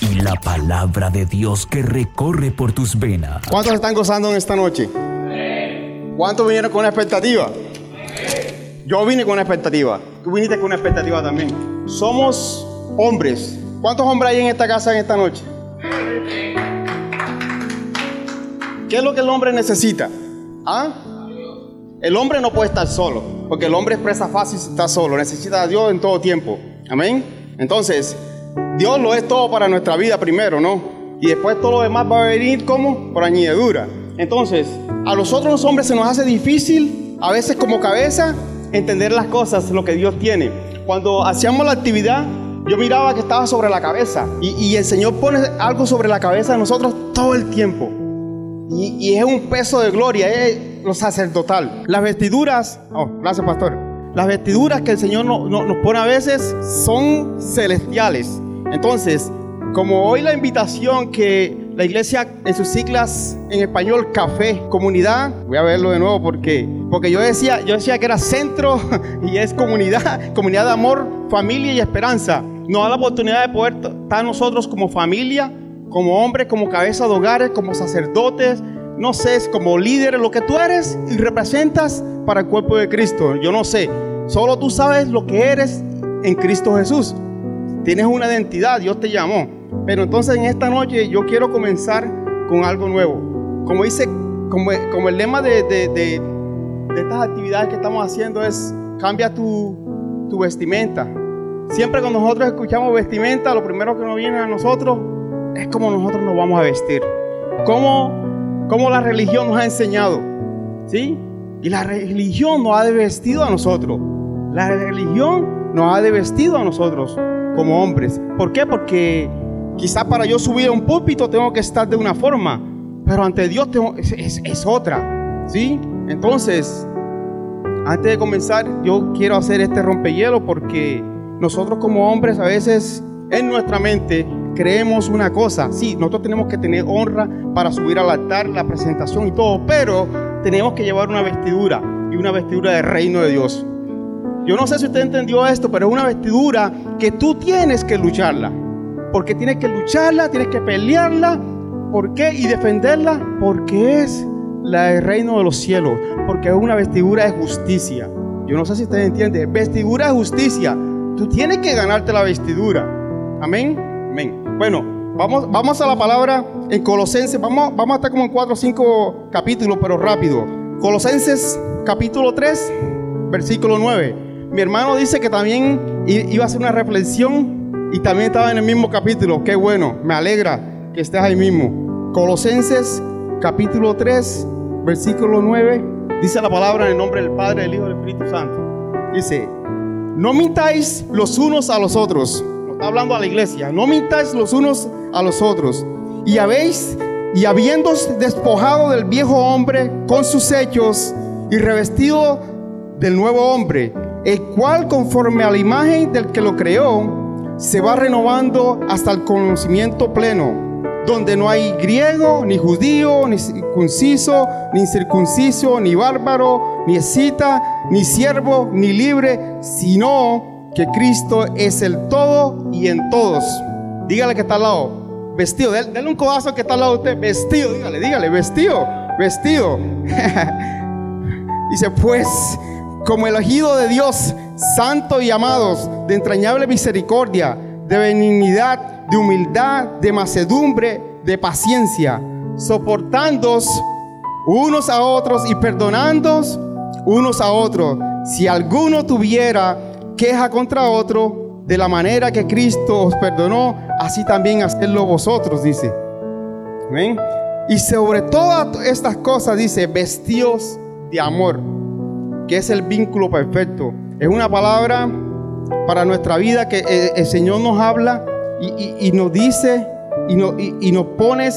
y la palabra de Dios que recorre por tus venas. ¿Cuántos están gozando en esta noche? ¿Cuántos vinieron con una expectativa? Yo vine con una expectativa. Tú viniste con una expectativa también. Somos hombres. ¿Cuántos hombres hay en esta casa en esta noche? ¿Qué es lo que el hombre necesita? ¿Ah? El hombre no puede estar solo, porque el hombre expresa fácil si está solo, necesita a Dios en todo tiempo. Amén. Entonces, Dios lo es todo para nuestra vida primero, ¿no? Y después todo lo demás va a venir como por añadidura. Entonces, a nosotros los hombres se nos hace difícil, a veces como cabeza, entender las cosas, lo que Dios tiene. Cuando hacíamos la actividad, yo miraba que estaba sobre la cabeza y, el Señor pone algo sobre la cabeza de nosotros todo el tiempo. Y, es un peso de gloria, es lo sacerdotal. Las vestiduras, oh, gracias pastor. Las vestiduras que el Señor nos pone a veces son celestiales. Entonces, como hoy la invitación que la iglesia en sus siglas en español café, comunidad, voy a verlo de nuevo porque porque yo decía, yo decía que era centro y es comunidad, comunidad de amor, familia y esperanza. Nos da la oportunidad de poder estar nosotros como familia, como hombres, como cabeza de hogares, como sacerdotes, no sé, como líderes, lo que tú eres y representas para el cuerpo de Cristo. Yo no sé, solo tú sabes lo que eres en Cristo Jesús. Tienes una identidad, Dios te llamó. Pero entonces en esta noche yo quiero comenzar con algo nuevo. Como dice, como, el lema de, estas actividades que estamos haciendo es, cambia tu, vestimenta. Siempre cuando nosotros escuchamos vestimenta, lo primero que nos viene a nosotros es como nosotros nos vamos a vestir. Como la religión nos ha enseñado. ¿Sí? Y la religión nos ha vestido a nosotros. La religión nos ha vestido a nosotros como hombres. ¿Por qué? Porque quizá para yo subir a un púlpito tengo que estar de una forma, pero ante Dios tengo, es, otra. ¿Sí? Entonces, antes de comenzar, yo quiero hacer este rompehielo porque nosotros como hombres a veces en nuestra mente creemos una cosa. Sí, nosotros tenemos que tener honra para subir al altar, la presentación y todo, pero tenemos que llevar una vestidura y una vestidura del reino de Dios. Yo no sé si usted entendió esto, pero es una vestidura que tú tienes que lucharla. Porque tienes que lucharla, tienes que pelearla. ¿Por qué? Y defenderla. Porque es la del reino de los cielos. Porque es una vestidura de justicia. Yo no sé si usted entiende. Vestidura de justicia. Tú tienes que ganarte la vestidura. Amén. Amén. Bueno, vamos, vamos a la palabra en Colosenses. Vamos, vamos a estar como en 4 o 5 capítulos, pero rápido. Colosenses capítulo 3, versículo 9. Mi hermano dice que también iba a hacer una reflexión y también estaba en el mismo capítulo. Qué bueno, me alegra que estés ahí mismo. Colosenses capítulo 3, versículo 9. Dice la palabra en el nombre del Padre, del Hijo y del Espíritu Santo. Dice, no mintáis los unos a los otros hablando a la iglesia, no mintáis los unos a los otros. Y habéis, y habiendo despojado del viejo hombre con sus hechos y revestido del nuevo hombre, el cual conforme a la imagen del que lo creó, se va renovando hasta el conocimiento pleno, donde no hay griego, ni judío, ni circunciso, ni incircunciso, ni bárbaro, ni escita, ni siervo, ni libre, sino que Cristo es el todo y en todos. Dígale que está al lado. Vestido. Dale un codazo que está al lado de usted. Vestido. Dígale, dígale. Vestido. Vestido. Dice, pues, como elegido de Dios, santo y amados, de entrañable misericordia, de benignidad, de humildad, de macedumbre, de paciencia, soportándos unos a otros y perdonándos unos a otros. Si alguno tuviera queja contra otro, de la manera que Cristo os perdonó, así también hacerlo vosotros, dice. ¿Ven? Y sobre todas estas cosas dice, vestíos de amor, que es el vínculo perfecto. Es una palabra para nuestra vida que eh, el, Señor nos habla y, nos dice y, nos pone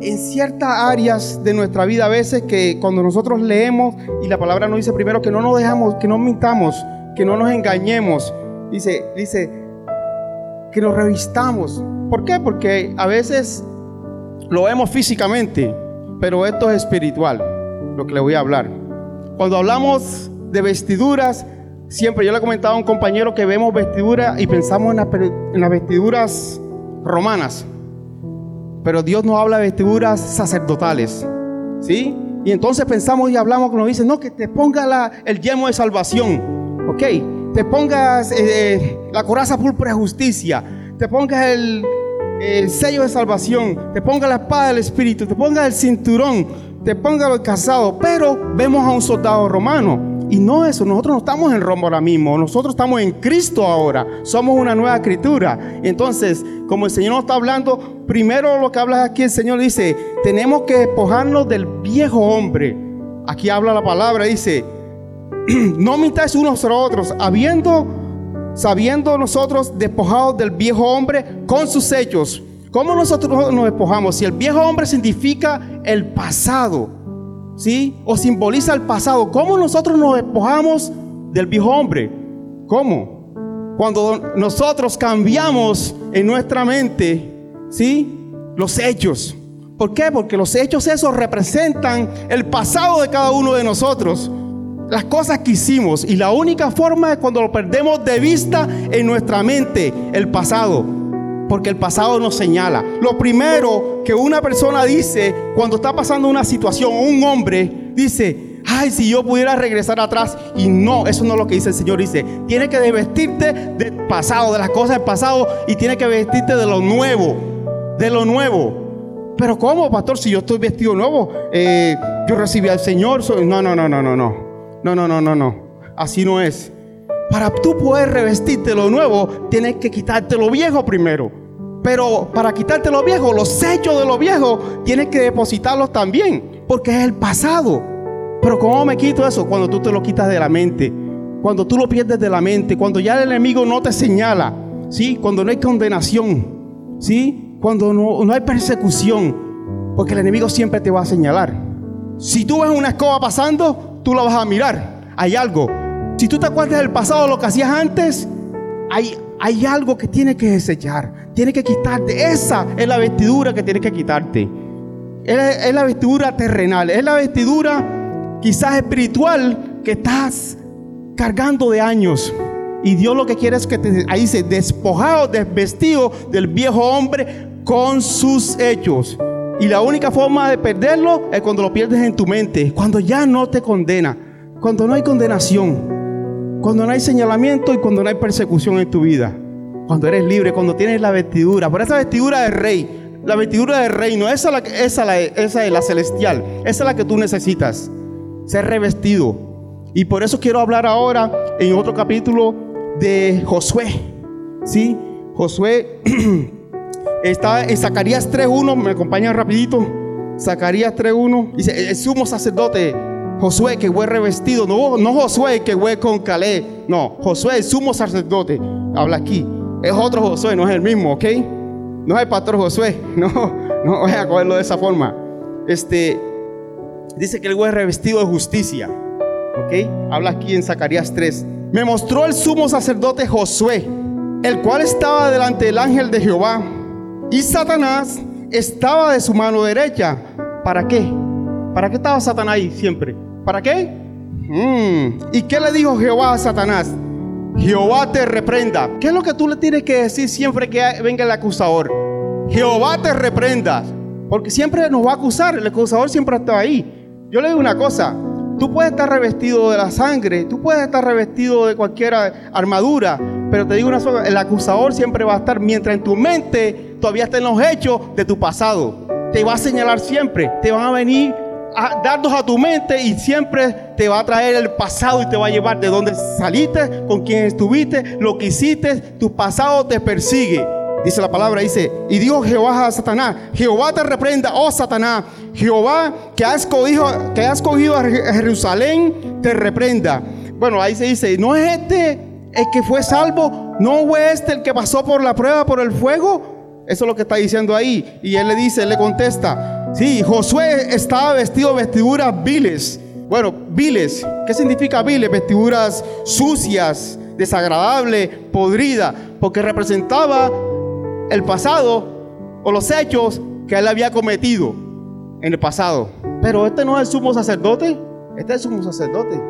en ciertas áreas de nuestra vida a veces que cuando nosotros leemos y la palabra nos dice primero que no nos dejamos, que no mintamos, que no nos engañemos. Dice, dice, que nos revistamos. ¿Por qué? Porque a veces lo vemos físicamente, pero esto es espiritual, lo que le voy a hablar. Cuando hablamos de vestiduras, siempre yo le he comentado a un compañero que vemos vestiduras y pensamos en, las vestiduras romanas. Pero Dios no habla de vestiduras sacerdotales. ¿Sí? Y entonces pensamos y hablamos que nos dice, no, que te ponga el yemo de salvación. ¿Ok? Te pongas eh, la coraza púrpura de justicia. Te pongas el, el sello de salvación. Te ponga la espada del Espíritu. Te ponga el cinturón. Te ponga el casado. Pero vemos a un soldado romano y no eso, nosotros no estamos en Roma ahora mismo, nosotros estamos en Cristo ahora, somos una nueva escritura. Entonces, como el Señor nos está hablando, primero lo que habla aquí el Señor dice, tenemos que despojarnos del viejo hombre. Aquí habla la palabra, dice, no mintáis unos a otros, habiendo, sabiendo nosotros despojados del viejo hombre con sus hechos. ¿Cómo nosotros nos despojamos? Si el viejo hombre significa el pasado, ¿sí? O simboliza el pasado. ¿Cómo nosotros nos despojamos del viejo hombre? ¿Cómo? Cuando nosotros cambiamos en nuestra mente, ¿sí? Los hechos. ¿Por qué? Porque los hechos esos representan el pasado de cada uno de nosotros. Las cosas que hicimos. Y la única forma es cuando lo perdemos de vista en nuestra mente, el pasado porque el pasado nos señala. Lo primero que una persona dice cuando está pasando una situación, un hombre dice, ay, si yo pudiera regresar atrás. Y no, eso no es lo que dice el Señor. Dice, tiene que vestirte del pasado, de las cosas del pasado, y tiene que vestirte de lo nuevo, de lo nuevo. Pero ¿cómo, pastor? Si yo estoy vestido nuevo, eh, yo recibí al Señor. No, no, no, no, no, no. No, no, no, no, no. Así no es. Para tú poder revestirte lo nuevo, tienes que quitarte lo viejo primero. Pero para quitarte lo viejo, los hechos de lo viejo, tienes que depositarlos también, porque es el pasado. Pero ¿cómo me quito eso? Cuando tú te lo quitas de la mente, cuando tú lo pierdes de la mente, cuando ya el enemigo no te señala, ¿sí? Cuando no hay condenación, ¿sí? Cuando no, no hay persecución, porque el enemigo siempre te va a señalar. Si tú ves una escoba pasando, tú la vas a mirar. Hay algo. Si tú te acuerdas del pasado, lo que hacías antes, hay, hay algo que tienes que desechar. Tienes que quitarte. Esa es la vestidura que tienes que quitarte. Es, la vestidura terrenal. Es la vestidura quizás espiritual que estás cargando de años. Y Dios lo que quiere es que te, ahí despojado, desvestido del viejo hombre con sus hechos. Y la única forma de perderlo es cuando lo pierdes en tu mente, cuando ya no te condena, cuando no hay condenación cuando no hay señalamiento y cuando no hay persecución en tu vida. Cuando eres libre, cuando tienes la vestidura. Por esa vestidura de rey, la vestidura de reino, esa, la, esa, la, esa es la celestial. Esa es la que tú necesitas. Ser revestido. Y por eso quiero hablar ahora en otro capítulo de Josué. ¿Sí? Josué está en Zacarías 3.1. Me acompañan rapidito. Zacarías 3.1. Dice, el sumo sacerdote Josué que fue revestido, no, no Josué que fue con Calé, no, Josué, el sumo sacerdote, habla aquí. Es otro Josué, no es el mismo, ¿ok? No es el pastor Josué, no, no voy a cogerlo de esa forma. Este, dice que el fue revestido de justicia, ¿ok? Habla aquí en Zacarías 3. Me mostró el sumo sacerdote Josué, el cual estaba delante del ángel de Jehová, y Satanás estaba de su mano derecha. ¿Para qué? ¿Para qué estaba Satanás ahí siempre? ¿Para qué? Mm. ¿Y qué le dijo Jehová a Satanás? Jehová te reprenda. ¿Qué es lo que tú le tienes que decir siempre que venga el acusador? Jehová te reprenda. Porque siempre nos va a acusar. El acusador siempre está ahí. Yo le digo una cosa. Tú puedes estar revestido de la sangre. Tú puedes estar revestido de cualquier armadura. Pero te digo una cosa. El acusador siempre va a estar mientras en tu mente todavía estén los hechos de tu pasado. Te va a señalar siempre. Te van a venir a a tu mente y siempre te va a traer el pasado y te va a llevar de donde saliste, con quién estuviste, lo que hiciste, tu pasado te persigue. Dice la palabra, dice, y dijo Jehová a Satanás, Jehová te reprenda, oh Satanás, Jehová que has cogido, que has cogido a Jerusalén, te reprenda. Bueno, ahí se dice, ¿no es este el que fue salvo? ¿No fue este el que pasó por la prueba, por el fuego? Eso es lo que está diciendo ahí. Y él le dice, él le contesta, Sí, Josué estaba vestido de vestiduras viles. Bueno, viles, ¿qué significa viles? Vestiduras sucias, desagradables, podridas, porque representaba el pasado o los hechos que él había cometido en el pasado. Pero este no es el sumo sacerdote, este es el sumo sacerdote.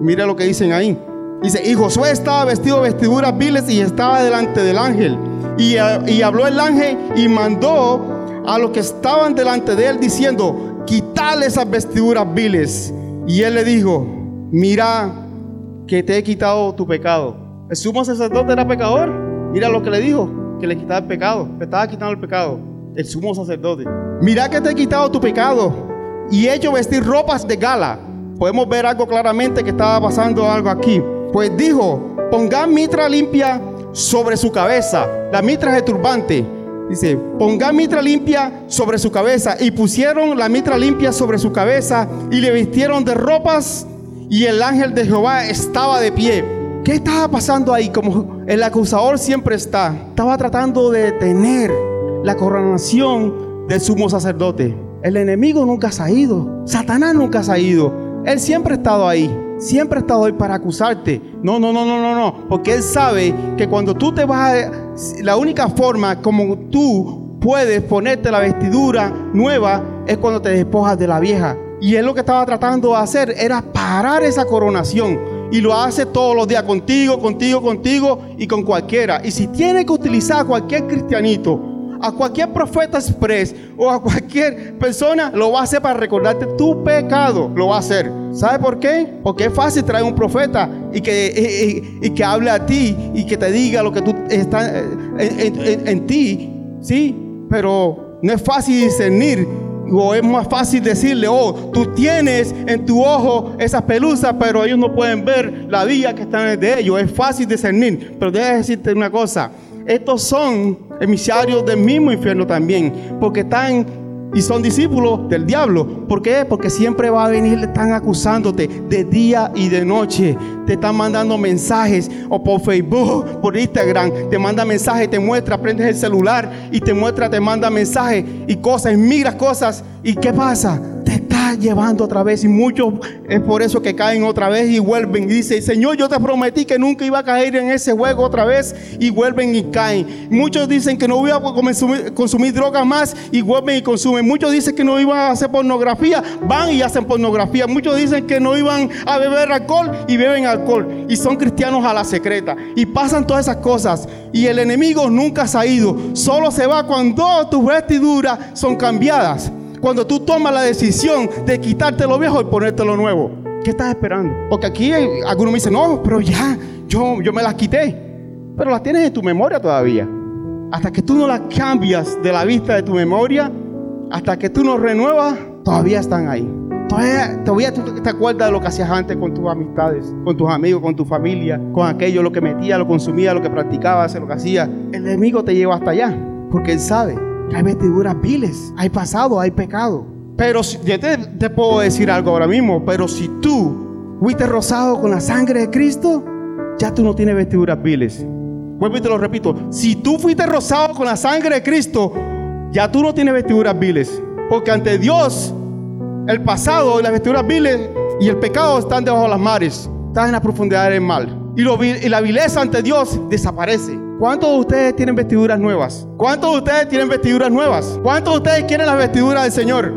Mira lo que dicen ahí. Dice, y Josué estaba vestido de vestiduras viles y estaba delante del ángel. Y, habló el ángel y mandó a los que estaban delante de él diciendo, quitale esas vestiduras viles. Y él le dijo, mira que te he quitado tu pecado. El sumo sacerdote era pecador. Mira lo que le dijo, que le quitaba el pecado, le estaba quitando el pecado. El sumo sacerdote. Mira que te he quitado tu pecado y he hecho vestir ropas de gala. Podemos ver algo claramente que estaba pasando algo aquí. Pues dijo, pongan mitra limpia sobre su cabeza. La mitra el turbante. Dice, pongan mitra limpia sobre su cabeza. Y pusieron la mitra limpia sobre su cabeza y le vistieron de ropas. Y el ángel de Jehová estaba de pie. ¿Qué estaba pasando ahí? Como el acusador siempre está. Estaba tratando de detener la coronación del sumo sacerdote. El enemigo nunca se ha ido. Satanás nunca se ha ido. Él siempre ha estado ahí. Siempre ha estado ahí para acusarte. No, no, no, no, no, no. Porque Él sabe que cuando tú te vas a... La única forma como tú puedes ponerte la vestidura nueva es cuando te despojas de la vieja. Y Él lo que estaba tratando de hacer era parar esa coronación. Y lo hace todos los días contigo, contigo, contigo y con cualquiera. Y si tiene que utilizar cualquier cristianito a cualquier profeta express o a cualquier persona, lo va a hacer para recordarte tu pecado. Lo va a hacer. ¿Sabe por qué? Porque es fácil traer un profeta y que, y, que hable a ti y que te diga lo que tú estás en, en ti. Sí, pero no es fácil discernir o es más fácil decirle, oh, tú tienes en tu ojo esas pelusas, pero ellos no pueden ver la vía que está de ellos. Es fácil discernir. Pero déjame decirte una cosa. Estos son emisarios del mismo infierno también, porque están y son discípulos del diablo. ¿Por qué? Porque siempre va a venir, están acusándote de día y de noche. Te están mandando mensajes o por Facebook, por Instagram, te manda mensajes, te muestra, prendes el celular y te muestra, te manda mensajes y cosas, miras cosas. ¿Y qué pasa? Llevando otra vez y muchos es por eso que caen otra vez y vuelven y dicen, Señor, yo te prometí que nunca iba a caer en ese juego otra vez y vuelven y caen. Muchos dicen que no iba a consumir, consumir drogas más y vuelven y consumen. Muchos dicen que no iban a hacer pornografía, van y hacen pornografía. Muchos dicen que no iban a beber alcohol y beben alcohol y son cristianos a la secreta y pasan todas esas cosas y el enemigo nunca se ha ido, solo se va cuando tus vestiduras son cambiadas. Cuando tú tomas la decisión de quitarte lo viejo y ponerte lo nuevo. ¿Qué estás esperando? Porque aquí algunos me dicen, no, pero ya, yo, yo me las quité. Pero las tienes en tu memoria todavía. Hasta que tú no las cambias de la vista de tu memoria, hasta que tú no renuevas, todavía están ahí. Todavía, todavía te acuerdas de lo que hacías antes con tus amistades, con tus amigos, con tu familia, con aquello, lo que metía, lo consumía, lo que practicabas, lo que hacía. El enemigo te lleva hasta allá, porque él sabe hay vestiduras viles, hay pasado, hay pecado. Pero yo te, puedo decir algo ahora mismo, pero si tú fuiste rozado con la sangre de Cristo, ya tú no tienes vestiduras viles. Vuelvo y te lo repito, si tú fuiste rozado con la sangre de Cristo, ya tú no tienes vestiduras viles. Porque ante Dios, el pasado las vestiduras viles y el pecado están debajo de las mares, están en la profundidad del mal. Y, y la vileza ante Dios desaparece. ¿Cuántos de ustedes tienen vestiduras nuevas? ¿Cuántos de ustedes tienen vestiduras nuevas? ¿Cuántos de ustedes quieren las vestiduras del Señor?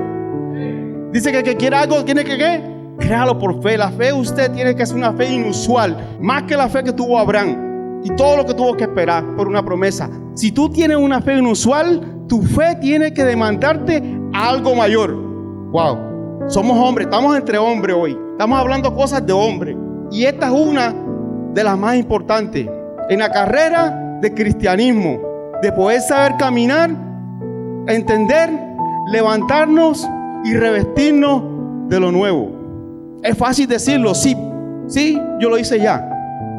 Dice que el que quiere algo tiene que qué? Créalo por fe. La fe usted tiene que ser una fe inusual, más que la fe que tuvo Abraham y todo lo que tuvo que esperar por una promesa. Si tú tienes una fe inusual, tu fe tiene que demandarte algo mayor. Wow. Somos hombres, estamos entre hombres hoy. Estamos hablando cosas de hombre. Y esta es una de las más importantes. En la carrera de cristianismo, de poder saber caminar, entender, levantarnos y revestirnos de lo nuevo. Es fácil decirlo, sí, sí, yo lo hice ya.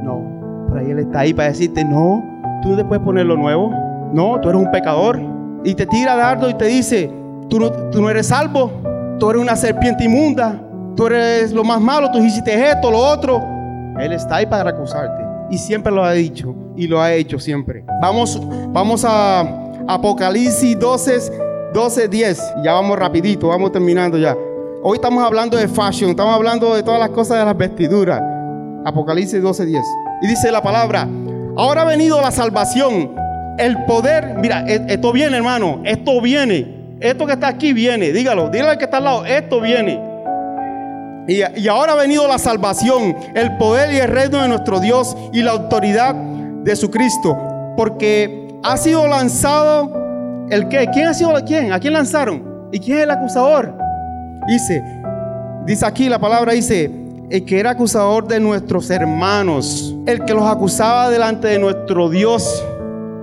No, por ahí Él está ahí para decirte, no, tú no te puedes poner lo nuevo. No, tú eres un pecador. Y te tira dardo y te dice, tú no, tú no eres salvo, tú eres una serpiente inmunda, tú eres lo más malo, tú hiciste esto, lo otro. Él está ahí para acusarte. Y siempre lo ha dicho y lo ha hecho siempre. Vamos, vamos a Apocalipsis 12, 12, 10. Ya vamos rapidito, vamos terminando ya. Hoy estamos hablando de fashion, estamos hablando de todas las cosas de las vestiduras. Apocalipsis 12, 10. Y dice la palabra, ahora ha venido la salvación, el poder. Mira, e, esto viene hermano, esto viene. Esto que está aquí viene, dígalo, dígale al que está al lado, esto viene. Y, ahora ha venido la salvación, el poder y el reino de nuestro Dios y la autoridad de su Cristo, porque ha sido lanzado el qué? ¿Quién ha sido quién? ¿A quién lanzaron? ¿Y quién es el acusador? Dice, dice aquí la palabra dice, el que era acusador de nuestros hermanos, el que los acusaba delante de nuestro Dios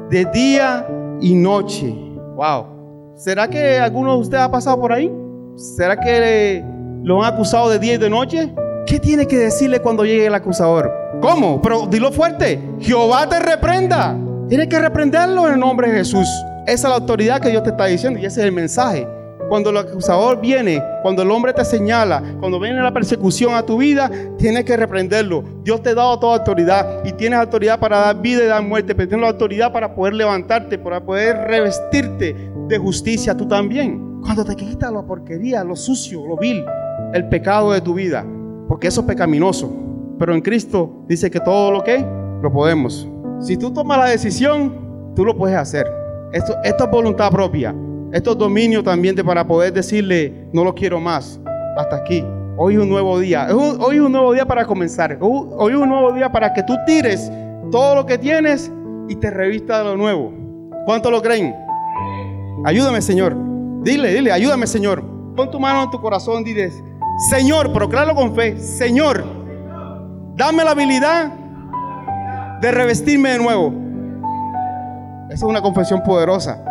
de día y noche. Wow. ¿Será que alguno de ustedes ha pasado por ahí? ¿Será que lo han acusado de día y de noche? ¿Qué tiene que decirle cuando llegue el acusador? ¿Cómo? Pero dilo fuerte. Jehová te reprenda. Tiene que reprenderlo en el nombre de Jesús. Esa es la autoridad que Dios te está diciendo y ese es el mensaje. Cuando el acusador viene, cuando el hombre te señala, cuando viene la persecución a tu vida, tienes que reprenderlo. Dios te ha dado toda autoridad y tienes autoridad para dar vida y dar muerte, pero tienes la autoridad para poder levantarte, para poder revestirte de justicia tú también. Cuando te quitas la porquería, lo sucio, lo vil, el pecado de tu vida, porque eso es pecaminoso. Pero en Cristo dice que todo lo que lo podemos. Si tú tomas la decisión, tú lo puedes hacer. Esto, esto es voluntad propia. Esto es dominio también de para poder decirle, no lo quiero más, hasta aquí. Hoy es un nuevo día. Hoy es un nuevo día para comenzar. Hoy es un nuevo día para que tú tires todo lo que tienes y te revista de lo nuevo. ¿Cuánto lo creen? Ayúdame, Señor. Dile, dile, ayúdame, Señor. Pon tu mano en tu corazón, dile, Señor, procláralo con fe. Señor, dame la habilidad de revestirme de nuevo. Esa es una confesión poderosa.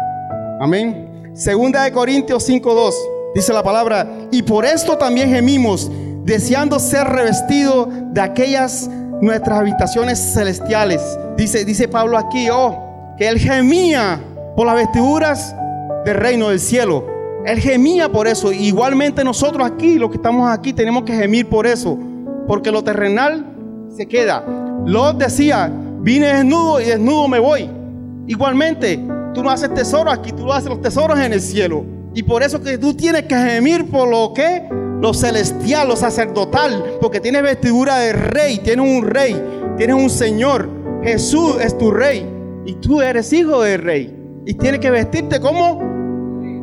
Amén. Segunda de Corintios 5:2 dice la palabra, y por esto también gemimos, deseando ser revestidos de aquellas nuestras habitaciones celestiales. Dice, dice Pablo aquí, oh, que él gemía por las vestiduras del reino del cielo. Él gemía por eso. Igualmente nosotros aquí, los que estamos aquí, tenemos que gemir por eso. Porque lo terrenal se queda. Lot decía, vine desnudo y desnudo me voy. Igualmente, Tú no haces tesoros aquí, tú haces los tesoros en el cielo. Y por eso que tú tienes que gemir por lo que, lo celestial, lo sacerdotal, porque tienes vestidura de rey, tienes un rey, tienes un Señor. Jesús es tu rey y tú eres hijo del rey. Y tienes que vestirte como...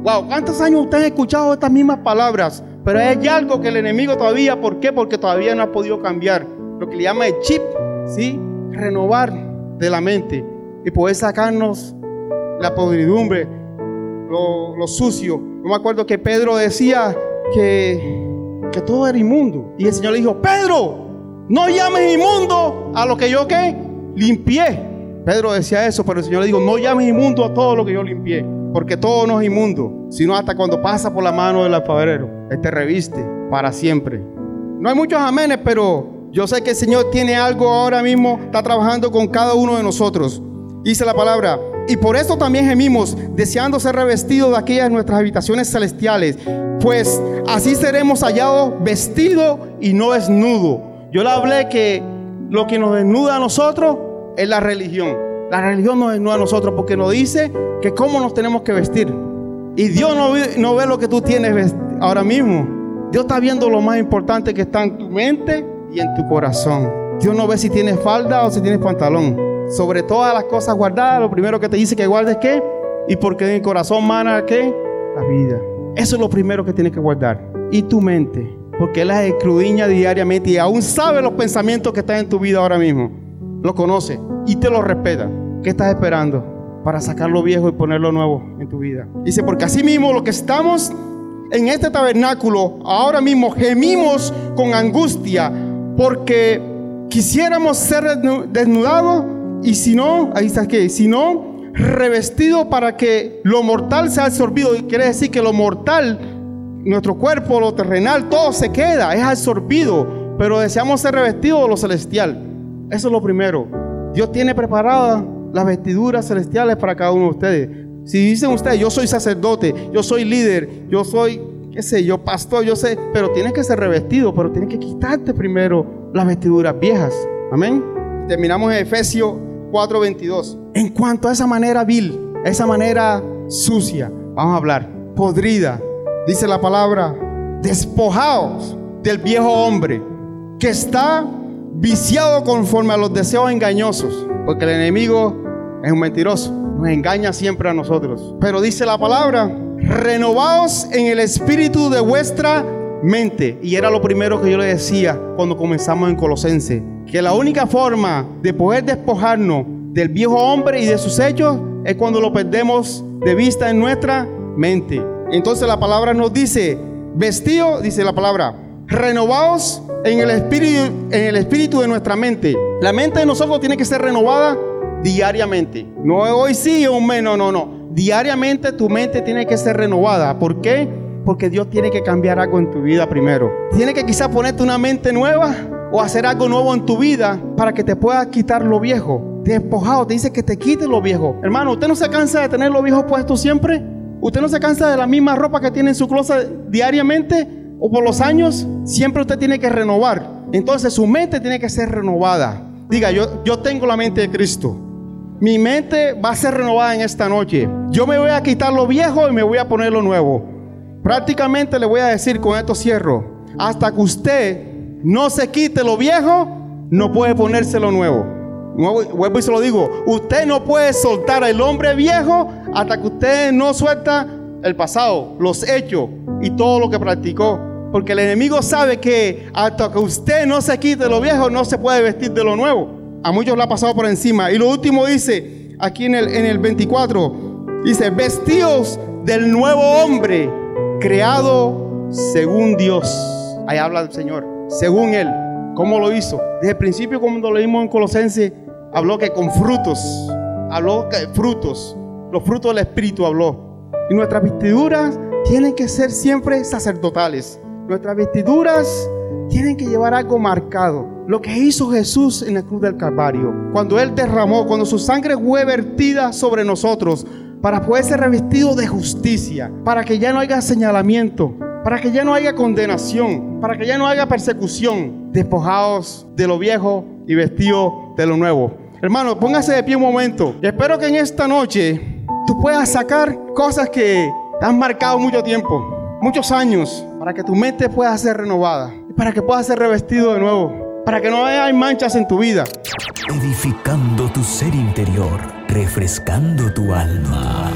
Wow, ¿cuántos años usted ha escuchado estas mismas palabras? Pero hay algo que el enemigo todavía, ¿por qué? Porque todavía no ha podido cambiar. Lo que le llama el chip, ¿sí? Renovar de la mente y poder sacarnos la podridumbre, lo, sucio. Yo me acuerdo que Pedro decía que, que todo era inmundo. Y el Señor le dijo, Pedro, no llames inmundo a lo que yo que limpié. Pedro decía eso, pero el Señor le dijo, no llames inmundo a todo lo que yo limpié. Porque todo no es inmundo, sino hasta cuando pasa por la mano del alfaberero. Él te reviste para siempre. No hay muchos amenes, pero yo sé que el Señor tiene algo ahora mismo, está trabajando con cada uno de nosotros. Dice la palabra, y por eso también gemimos, deseando ser revestidos de aquellas nuestras habitaciones celestiales, pues así seremos hallados vestidos y no desnudos. Yo le hablé que lo que nos desnuda a nosotros es la religión. La religión nos desnuda a nosotros porque nos dice que cómo nos tenemos que vestir. Y Dios no ve, no ve lo que tú tienes ahora mismo. Dios está viendo lo más importante que está en tu mente y en tu corazón. Dios no ve si tienes falda o si tienes pantalón sobre todas las cosas guardadas, lo primero que te dice que guardes qué? Y porque en el corazón mana qué? La vida. Eso es lo primero que tienes que guardar. Y tu mente, porque Él la escrudiña diariamente y aún sabe los pensamientos que están en tu vida ahora mismo. Lo conoce y te lo respeta. ¿Qué estás esperando? para sacar lo viejo y ponerlo nuevo en tu vida. Dice, porque así mismo lo que estamos en este tabernáculo, ahora mismo gemimos con angustia, porque quisiéramos ser desnudados y si no, ahí está que, si no, revestido para que lo mortal sea absorbido. Y quiere decir que lo mortal, nuestro cuerpo, lo terrenal, todo se queda, es absorbido. Pero deseamos ser revestidos de lo celestial. Eso es lo primero. Dios tiene preparadas las vestiduras celestiales para cada uno de ustedes. Si dicen ustedes, yo soy sacerdote, yo soy líder, yo soy, qué sé yo, pastor, yo sé, pero tienes que ser revestido, pero tienes que quitarte primero las vestiduras viejas. Amén. Terminamos en Efesios 4:22. En cuanto a esa manera vil, esa manera sucia, vamos a hablar, podrida, dice la palabra, despojaos del viejo hombre que está viciado conforme a los deseos engañosos, porque el enemigo es un mentiroso, nos engaña siempre a nosotros. Pero dice la palabra, renovaos en el espíritu de vuestra mente. Y era lo primero que yo le decía cuando comenzamos en Colosense que la única forma de poder despojarnos del viejo hombre y de sus hechos es cuando lo perdemos de vista en nuestra mente. Entonces la palabra nos dice, vestido, dice la palabra, renovados en el espíritu, en el espíritu de nuestra mente. La mente de nosotros tiene que ser renovada diariamente. No hoy sí mes, no, no, no. Diariamente tu mente tiene que ser renovada. ¿Por qué? Porque Dios tiene que cambiar algo en tu vida primero. Tiene que quizás ponerte una mente nueva o hacer algo nuevo en tu vida para que te puedas quitar lo viejo. Despojado, te dice que te quite lo viejo. Hermano, ¿usted no se cansa de tener lo viejo puesto siempre? ¿Usted no se cansa de la misma ropa que tiene en su closet diariamente? ¿O por los años? Siempre usted tiene que renovar. Entonces su mente tiene que ser renovada. Diga, yo, yo tengo la mente de Cristo. Mi mente va a ser renovada en esta noche. Yo me voy a quitar lo viejo y me voy a poner lo nuevo. Prácticamente le voy a decir con esto cierro. Hasta que usted no se quite lo viejo, no puede ponerse lo nuevo. Vuelvo y se lo digo. Usted no puede soltar al hombre viejo hasta que usted no suelta el pasado, los hechos y todo lo que practicó. Porque el enemigo sabe que hasta que usted no se quite lo viejo, no se puede vestir de lo nuevo. A muchos le ha pasado por encima. Y lo último dice, aquí en el, en el 24, dice, vestidos del nuevo hombre, creado según Dios. Ahí habla el Señor, según Él. ¿Cómo lo hizo? Desde el principio, cuando lo leímos en Colosenses, habló que con frutos, habló que frutos, los frutos del Espíritu habló. Y nuestras vestiduras tienen que ser siempre sacerdotales. Nuestras vestiduras tienen que llevar algo marcado. Lo que hizo Jesús en la cruz del Calvario. Cuando Él derramó, cuando su sangre fue vertida sobre nosotros para poder ser revestido de justicia, para que ya no haya señalamiento, para que ya no haya condenación, para que ya no haya persecución, despojados de lo viejo y vestidos de lo nuevo. Hermano, póngase de pie un momento. Espero que en esta noche tú puedas sacar cosas que te han marcado mucho tiempo, muchos años, para que tu mente pueda ser renovada y para que puedas ser revestido de nuevo, para que no haya manchas en tu vida. Edificando tu ser interior, refrescando tu alma.